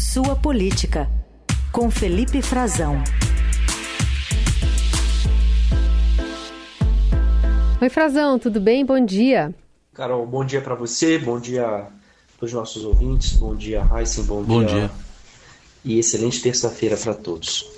Sua Política, com Felipe Frazão. Oi, Frazão, tudo bem? Bom dia. Carol, bom dia para você, bom dia para os nossos ouvintes, bom dia, Heisen, bom, bom dia. dia. E excelente terça-feira para todos.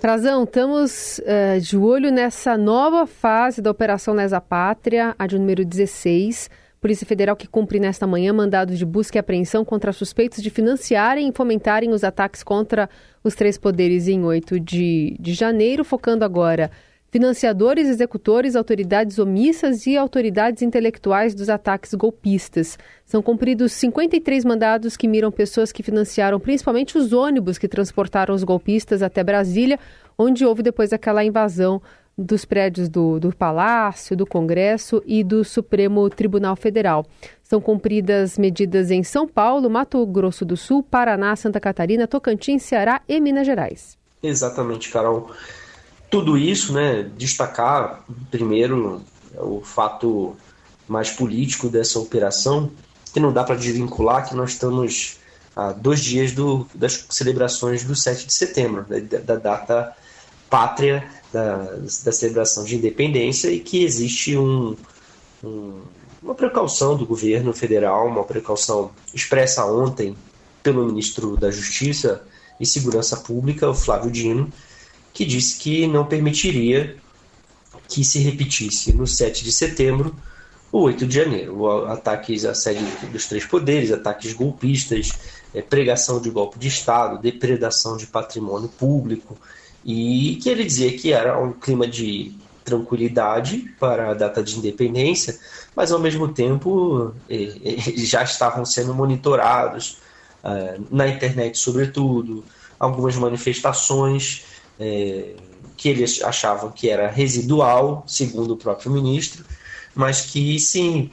Frazão, estamos uh, de olho nessa nova fase da Operação Nesa Pátria, a de número 16. Polícia Federal que cumpre nesta manhã mandados de busca e apreensão contra suspeitos de financiarem e fomentarem os ataques contra os três poderes em 8 de, de janeiro, focando agora financiadores, executores, autoridades omissas e autoridades intelectuais dos ataques golpistas. São cumpridos 53 mandados que miram pessoas que financiaram principalmente os ônibus que transportaram os golpistas até Brasília, onde houve depois aquela invasão dos prédios do, do Palácio, do Congresso e do Supremo Tribunal Federal. São cumpridas medidas em São Paulo, Mato Grosso do Sul, Paraná, Santa Catarina, Tocantins, Ceará e Minas Gerais. Exatamente, Carol tudo isso, né, destacar primeiro o fato mais político dessa operação, que não dá para desvincular que nós estamos a dois dias do, das celebrações do 7 de setembro, da, da data pátria da, da, celebração de independência e que existe um, um, uma precaução do governo federal, uma precaução expressa ontem pelo ministro da Justiça e Segurança Pública, o Flávio Dino, que disse que não permitiria que se repetisse no 7 de setembro o 8 de janeiro. Ataques à sede dos três poderes, ataques golpistas, é, pregação de golpe de Estado, depredação de patrimônio público, e que ele dizia que era um clima de tranquilidade para a data de independência, mas ao mesmo tempo é, é, já estavam sendo monitorados na internet, sobretudo, algumas manifestações é, que eles achavam que era residual, segundo o próprio ministro, mas que sim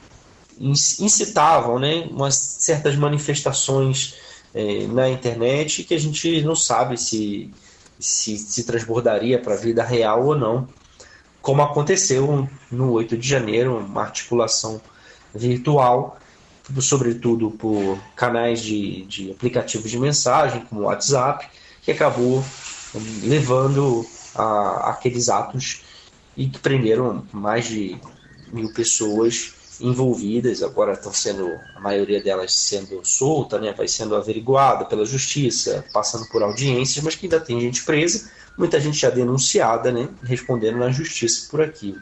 incitavam né, umas certas manifestações é, na internet que a gente não sabe se se, se transbordaria para a vida real ou não, como aconteceu no 8 de janeiro, uma articulação virtual, sobretudo por canais de, de aplicativos de mensagem, como o WhatsApp, que acabou levando a, aqueles atos e que prenderam mais de mil pessoas envolvidas, agora estão sendo, a maioria delas sendo solta, né, vai sendo averiguada pela justiça, passando por audiências, mas que ainda tem gente presa, muita gente já denunciada, né, respondendo na justiça por aquilo.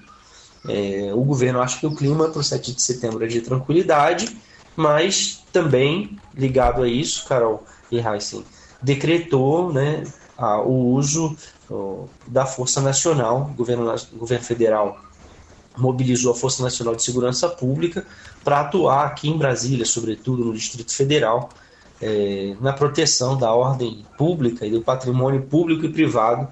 É, o governo acha que o clima para o 7 de setembro é de tranquilidade, mas também, ligado a isso, Carol e Heisen, decretou né, a, o uso o, da Força Nacional, o governo, o governo federal mobilizou a Força Nacional de Segurança Pública para atuar aqui em Brasília, sobretudo no Distrito Federal, é, na proteção da ordem pública e do patrimônio público e privado,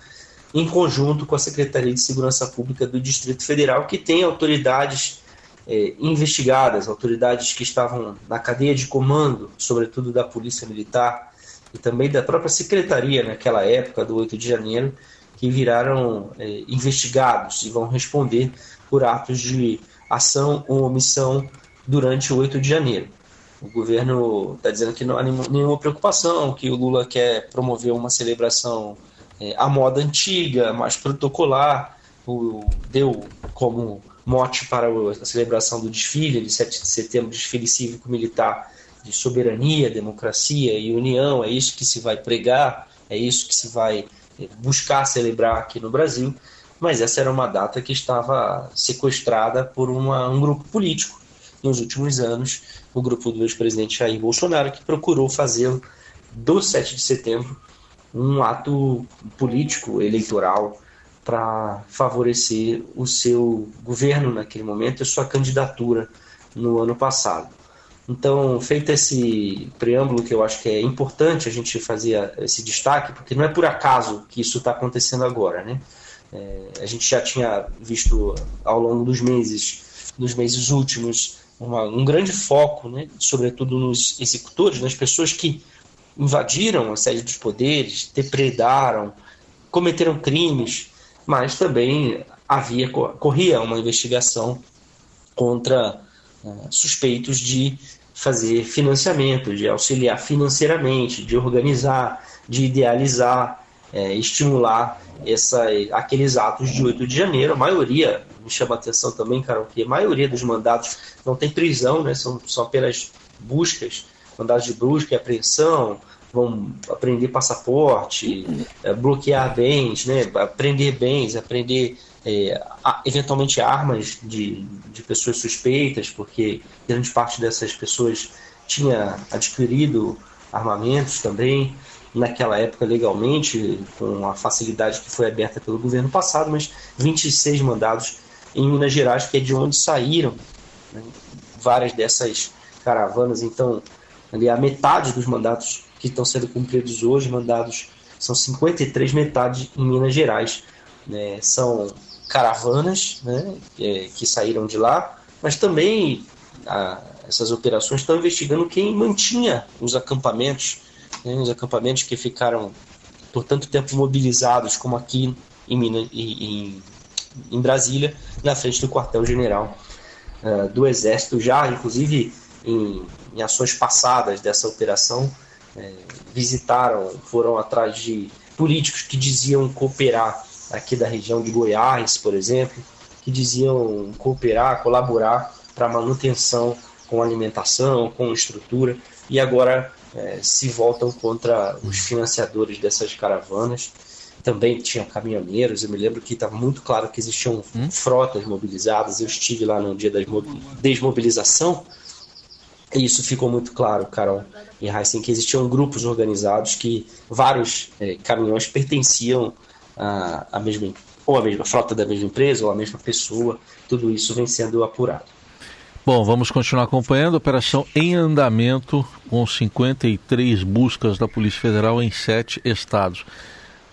em conjunto com a Secretaria de Segurança Pública do Distrito Federal, que tem autoridades é, investigadas, autoridades que estavam na cadeia de comando, sobretudo da Polícia Militar, e também da própria secretaria naquela época do 8 de janeiro, que viraram é, investigados e vão responder por atos de ação ou omissão durante o 8 de janeiro. O governo está dizendo que não há nenhuma preocupação, que o Lula quer promover uma celebração é, à moda antiga, mais protocolar, o, deu como mote para a celebração do desfile de 7 de setembro, desfile cívico-militar de soberania, democracia e união, é isso que se vai pregar, é isso que se vai buscar celebrar aqui no Brasil, mas essa era uma data que estava sequestrada por uma, um grupo político nos últimos anos, o grupo do ex-presidente Jair Bolsonaro, que procurou fazer do 7 de setembro um ato político, eleitoral, para favorecer o seu governo naquele momento e sua candidatura no ano passado. Então, feito esse preâmbulo, que eu acho que é importante a gente fazer esse destaque, porque não é por acaso que isso está acontecendo agora, né? É, a gente já tinha visto ao longo dos meses, nos meses últimos, uma, um grande foco, né, sobretudo nos executores, nas pessoas que invadiram a sede dos poderes, depredaram, cometeram crimes, mas também havia corria uma investigação contra uh, suspeitos de fazer financiamento, de auxiliar financeiramente, de organizar, de idealizar, é, estimular essa, aqueles atos de 8 de janeiro. A maioria, me chama a atenção também, Carol, que a maioria dos mandatos não tem prisão, né, são, são apenas buscas, mandados de busca e apreensão, vão aprender passaporte, é, bloquear bens, né, aprender bens, aprender é, eventualmente armas de, de pessoas suspeitas, porque grande parte dessas pessoas tinha adquirido armamentos também naquela época legalmente, com a facilidade que foi aberta pelo governo passado, mas 26 mandados em Minas Gerais, que é de onde saíram né, várias dessas caravanas. Então, ali a metade dos mandatos que estão sendo cumpridos hoje, mandados são 53 metades em Minas Gerais. Né, são caravanas né, que saíram de lá, mas também a, essas operações estão investigando quem mantinha os acampamentos, né, os acampamentos que ficaram por tanto tempo mobilizados, como aqui em, Minas, em, em Brasília, na frente do quartel-general uh, do Exército, já inclusive em, em ações passadas dessa operação, é, visitaram, foram atrás de políticos que diziam cooperar aqui da região de Goiás, por exemplo, que diziam cooperar, colaborar para manutenção com alimentação, com estrutura, e agora é, se voltam contra os financiadores dessas caravanas. Também tinham caminhoneiros, eu me lembro que estava muito claro que existiam hum? frotas mobilizadas. Eu estive lá no dia da desmobilização, e isso ficou muito claro, Carol e Heisen, que existiam grupos organizados que vários é, caminhões pertenciam a, mesma ou a mesma frota da mesma empresa ou a mesma pessoa, tudo isso vem sendo apurado. Bom, vamos continuar acompanhando operação em andamento com 53 buscas da Polícia Federal em sete estados.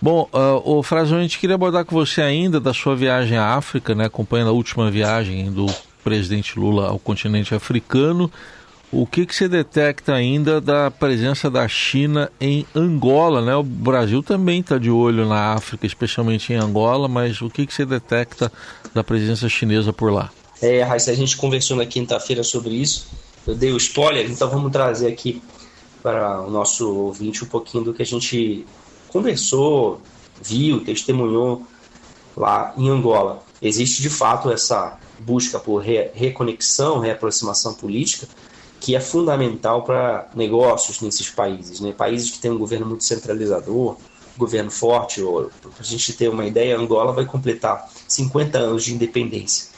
Bom, uh, o Frazão, a gente queria abordar com você ainda da sua viagem à África, né, acompanhando a última viagem do presidente Lula ao continente africano. O que, que você detecta ainda da presença da China em Angola? Né? O Brasil também está de olho na África, especialmente em Angola, mas o que, que você detecta da presença chinesa por lá? É, Raíssa, a gente conversou na quinta-feira sobre isso. Eu dei o spoiler, então vamos trazer aqui para o nosso ouvinte um pouquinho do que a gente conversou, viu, testemunhou lá em Angola. Existe de fato essa busca por re reconexão, reaproximação política, que é fundamental para negócios nesses países, né? países que têm um governo muito centralizador, governo forte. Para a gente ter uma ideia, Angola vai completar 50 anos de independência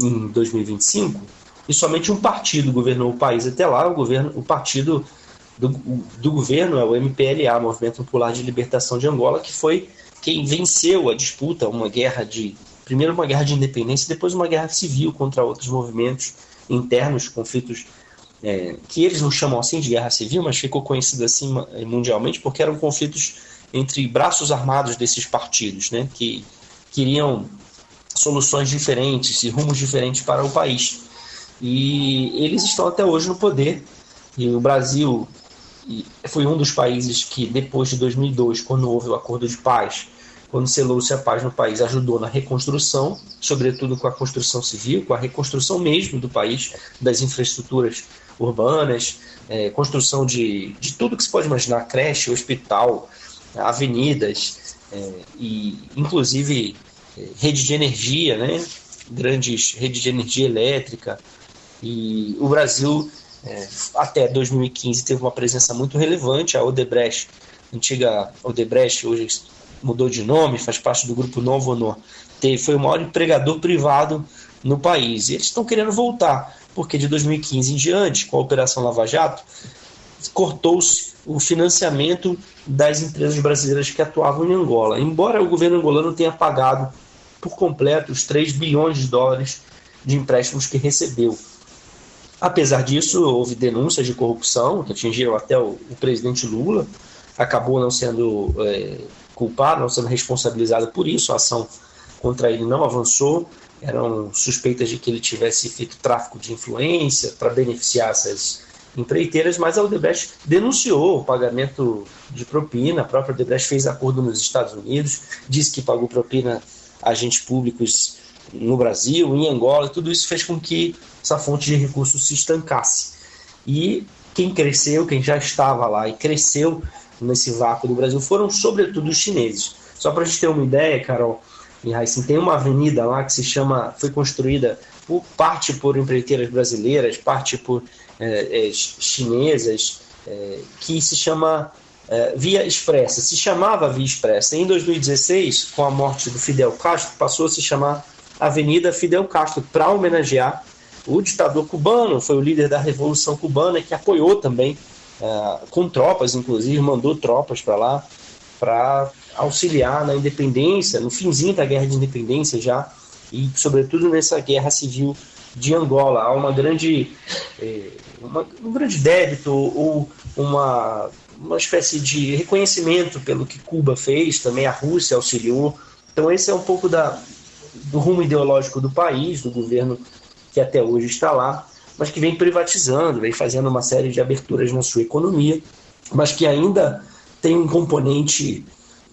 em 2025 e somente um partido governou o país até lá. O governo, o partido do, do governo é o MPLA, Movimento Popular de Libertação de Angola, que foi quem venceu a disputa, uma guerra de primeiro uma guerra de independência, depois uma guerra civil contra outros movimentos internos, conflitos é, que eles não chamam assim de guerra civil, mas ficou conhecido assim mundialmente porque eram conflitos entre braços armados desses partidos, né, que queriam soluções diferentes e rumos diferentes para o país. E eles estão até hoje no poder. E o Brasil foi um dos países que, depois de 2002, quando houve o acordo de paz, quando selou-se a paz no país, ajudou na reconstrução, sobretudo com a construção civil, com a reconstrução mesmo do país, das infraestruturas urbanas, é, construção de, de tudo que se pode imaginar, creche, hospital, avenidas, é, e inclusive é, rede de energia, né? grandes redes de energia elétrica. E o Brasil, é, até 2015, teve uma presença muito relevante. A Odebrecht, antiga Odebrecht, hoje mudou de nome, faz parte do grupo Novo Honor, teve, foi o maior empregador privado no país. E eles estão querendo voltar porque de 2015 em diante, com a Operação Lava Jato, cortou-se o financiamento das empresas brasileiras que atuavam em Angola. Embora o governo angolano tenha pagado por completo os 3 bilhões de dólares de empréstimos que recebeu. Apesar disso, houve denúncias de corrupção que atingiram até o, o presidente Lula, acabou não sendo é, culpado, não sendo responsabilizado por isso, a ação contra ele não avançou eram suspeitas de que ele tivesse feito tráfico de influência para beneficiar essas empreiteiras, mas a Odebrecht denunciou o pagamento de propina, a própria Odebrecht fez acordo nos Estados Unidos, disse que pagou propina a agentes públicos no Brasil, em Angola, tudo isso fez com que essa fonte de recursos se estancasse. E quem cresceu, quem já estava lá e cresceu nesse vácuo do Brasil foram sobretudo os chineses. Só para a gente ter uma ideia, Carol e Raíssa, tem uma avenida lá que se chama, foi construída por, parte por empreiteiras brasileiras, parte por é, é, chinesas, é, que se chama é, Via Expressa. Se chamava Via Expressa. Em 2016, com a morte do Fidel Castro, passou a se chamar Avenida Fidel Castro, para homenagear o ditador cubano, foi o líder da Revolução Cubana que apoiou também, é, com tropas, inclusive, mandou tropas para lá para auxiliar na independência, no finzinho da guerra de independência já, e sobretudo nessa guerra civil de Angola. Há uma grande, é, uma, um grande débito ou uma, uma espécie de reconhecimento pelo que Cuba fez, também a Rússia auxiliou. Então esse é um pouco da, do rumo ideológico do país, do governo que até hoje está lá, mas que vem privatizando, vem fazendo uma série de aberturas na sua economia, mas que ainda tem um componente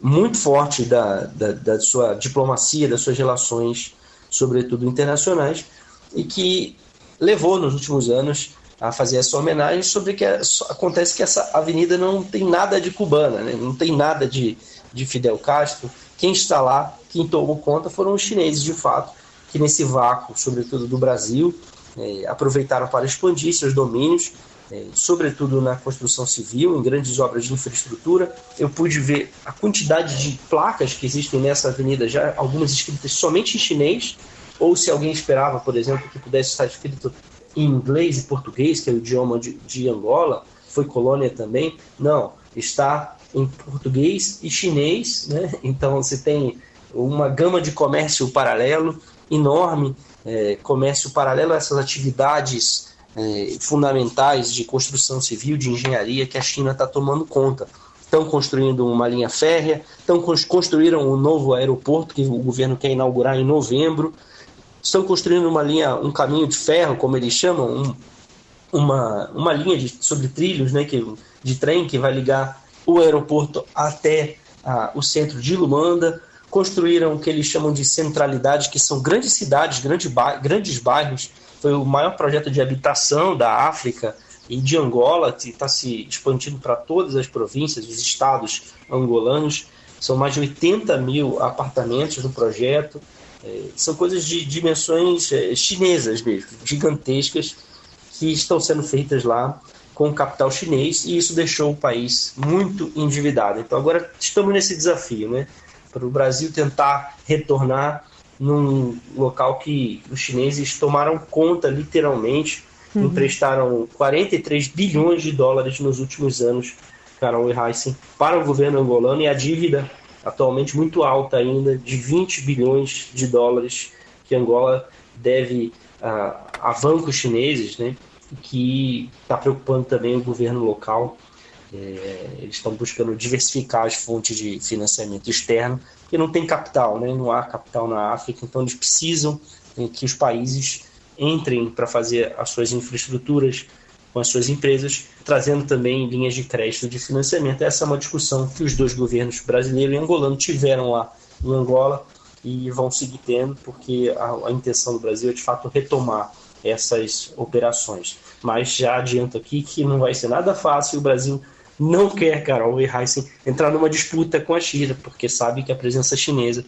muito forte da, da, da sua diplomacia, das suas relações, sobretudo internacionais, e que levou nos últimos anos a fazer essa homenagem sobre que é, acontece que essa avenida não tem nada de cubana, né? não tem nada de, de Fidel Castro. Quem está lá, quem tomou conta foram os chineses, de fato, que nesse vácuo, sobretudo do Brasil, é, aproveitaram para expandir seus domínios, é, sobretudo na construção civil, em grandes obras de infraestrutura. Eu pude ver a quantidade de placas que existem nessa avenida, já algumas escritas somente em chinês, ou se alguém esperava, por exemplo, que pudesse estar escrito em inglês e português, que é o idioma de, de Angola, foi colônia também. Não, está em português e chinês, né? Então você tem uma gama de comércio paralelo enorme, é, comércio paralelo a essas atividades é, fundamentais de construção civil, de engenharia que a China está tomando conta. Estão construindo uma linha férrea, estão construíram um novo aeroporto que o governo quer inaugurar em novembro, estão construindo uma linha, um caminho de ferro, como eles chamam, um, uma, uma linha de, sobre trilhos né, que, de trem que vai ligar o aeroporto até a, o centro de Luanda construíram o que eles chamam de centralidade, que são grandes cidades, grandes, grandes bairros. Foi o maior projeto de habitação da África e de Angola, que está se expandindo para todas as províncias, os estados angolanos. São mais de 80 mil apartamentos no projeto. É, são coisas de dimensões é, chinesas mesmo, gigantescas, que estão sendo feitas lá com capital chinês e isso deixou o país muito endividado. Então agora estamos nesse desafio, né? para o Brasil tentar retornar num local que os chineses tomaram conta, literalmente, uhum. emprestaram 43 bilhões de dólares nos últimos anos, Carol e Heissen, para o governo angolano e a dívida atualmente muito alta ainda, de 20 bilhões de dólares que Angola deve a, a bancos chineses, né, que está preocupando também o governo local. É, eles estão buscando diversificar as fontes de financiamento externo, porque não tem capital, né? não há capital na África, então eles precisam né, que os países entrem para fazer as suas infraestruturas com as suas empresas, trazendo também linhas de crédito de financiamento. Essa é uma discussão que os dois governos brasileiro e angolano tiveram lá em Angola e vão seguir tendo, porque a, a intenção do Brasil é de fato retomar essas operações. Mas já adianto aqui que não vai ser nada fácil, o Brasil não quer, Carol e Heisen, entrar numa disputa com a China, porque sabe que a presença chinesa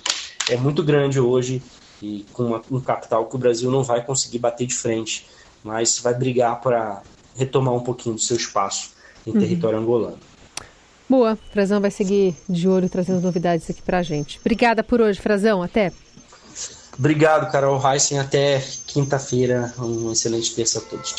é muito grande hoje e com uma, um capital que o Brasil não vai conseguir bater de frente, mas vai brigar para retomar um pouquinho do seu espaço em uhum. território angolano. Boa, Frazão vai seguir de olho trazendo novidades aqui para a gente. Obrigada por hoje, Frazão, até. Obrigado, Carol Heisen, até quinta-feira. Um excelente terça a todos.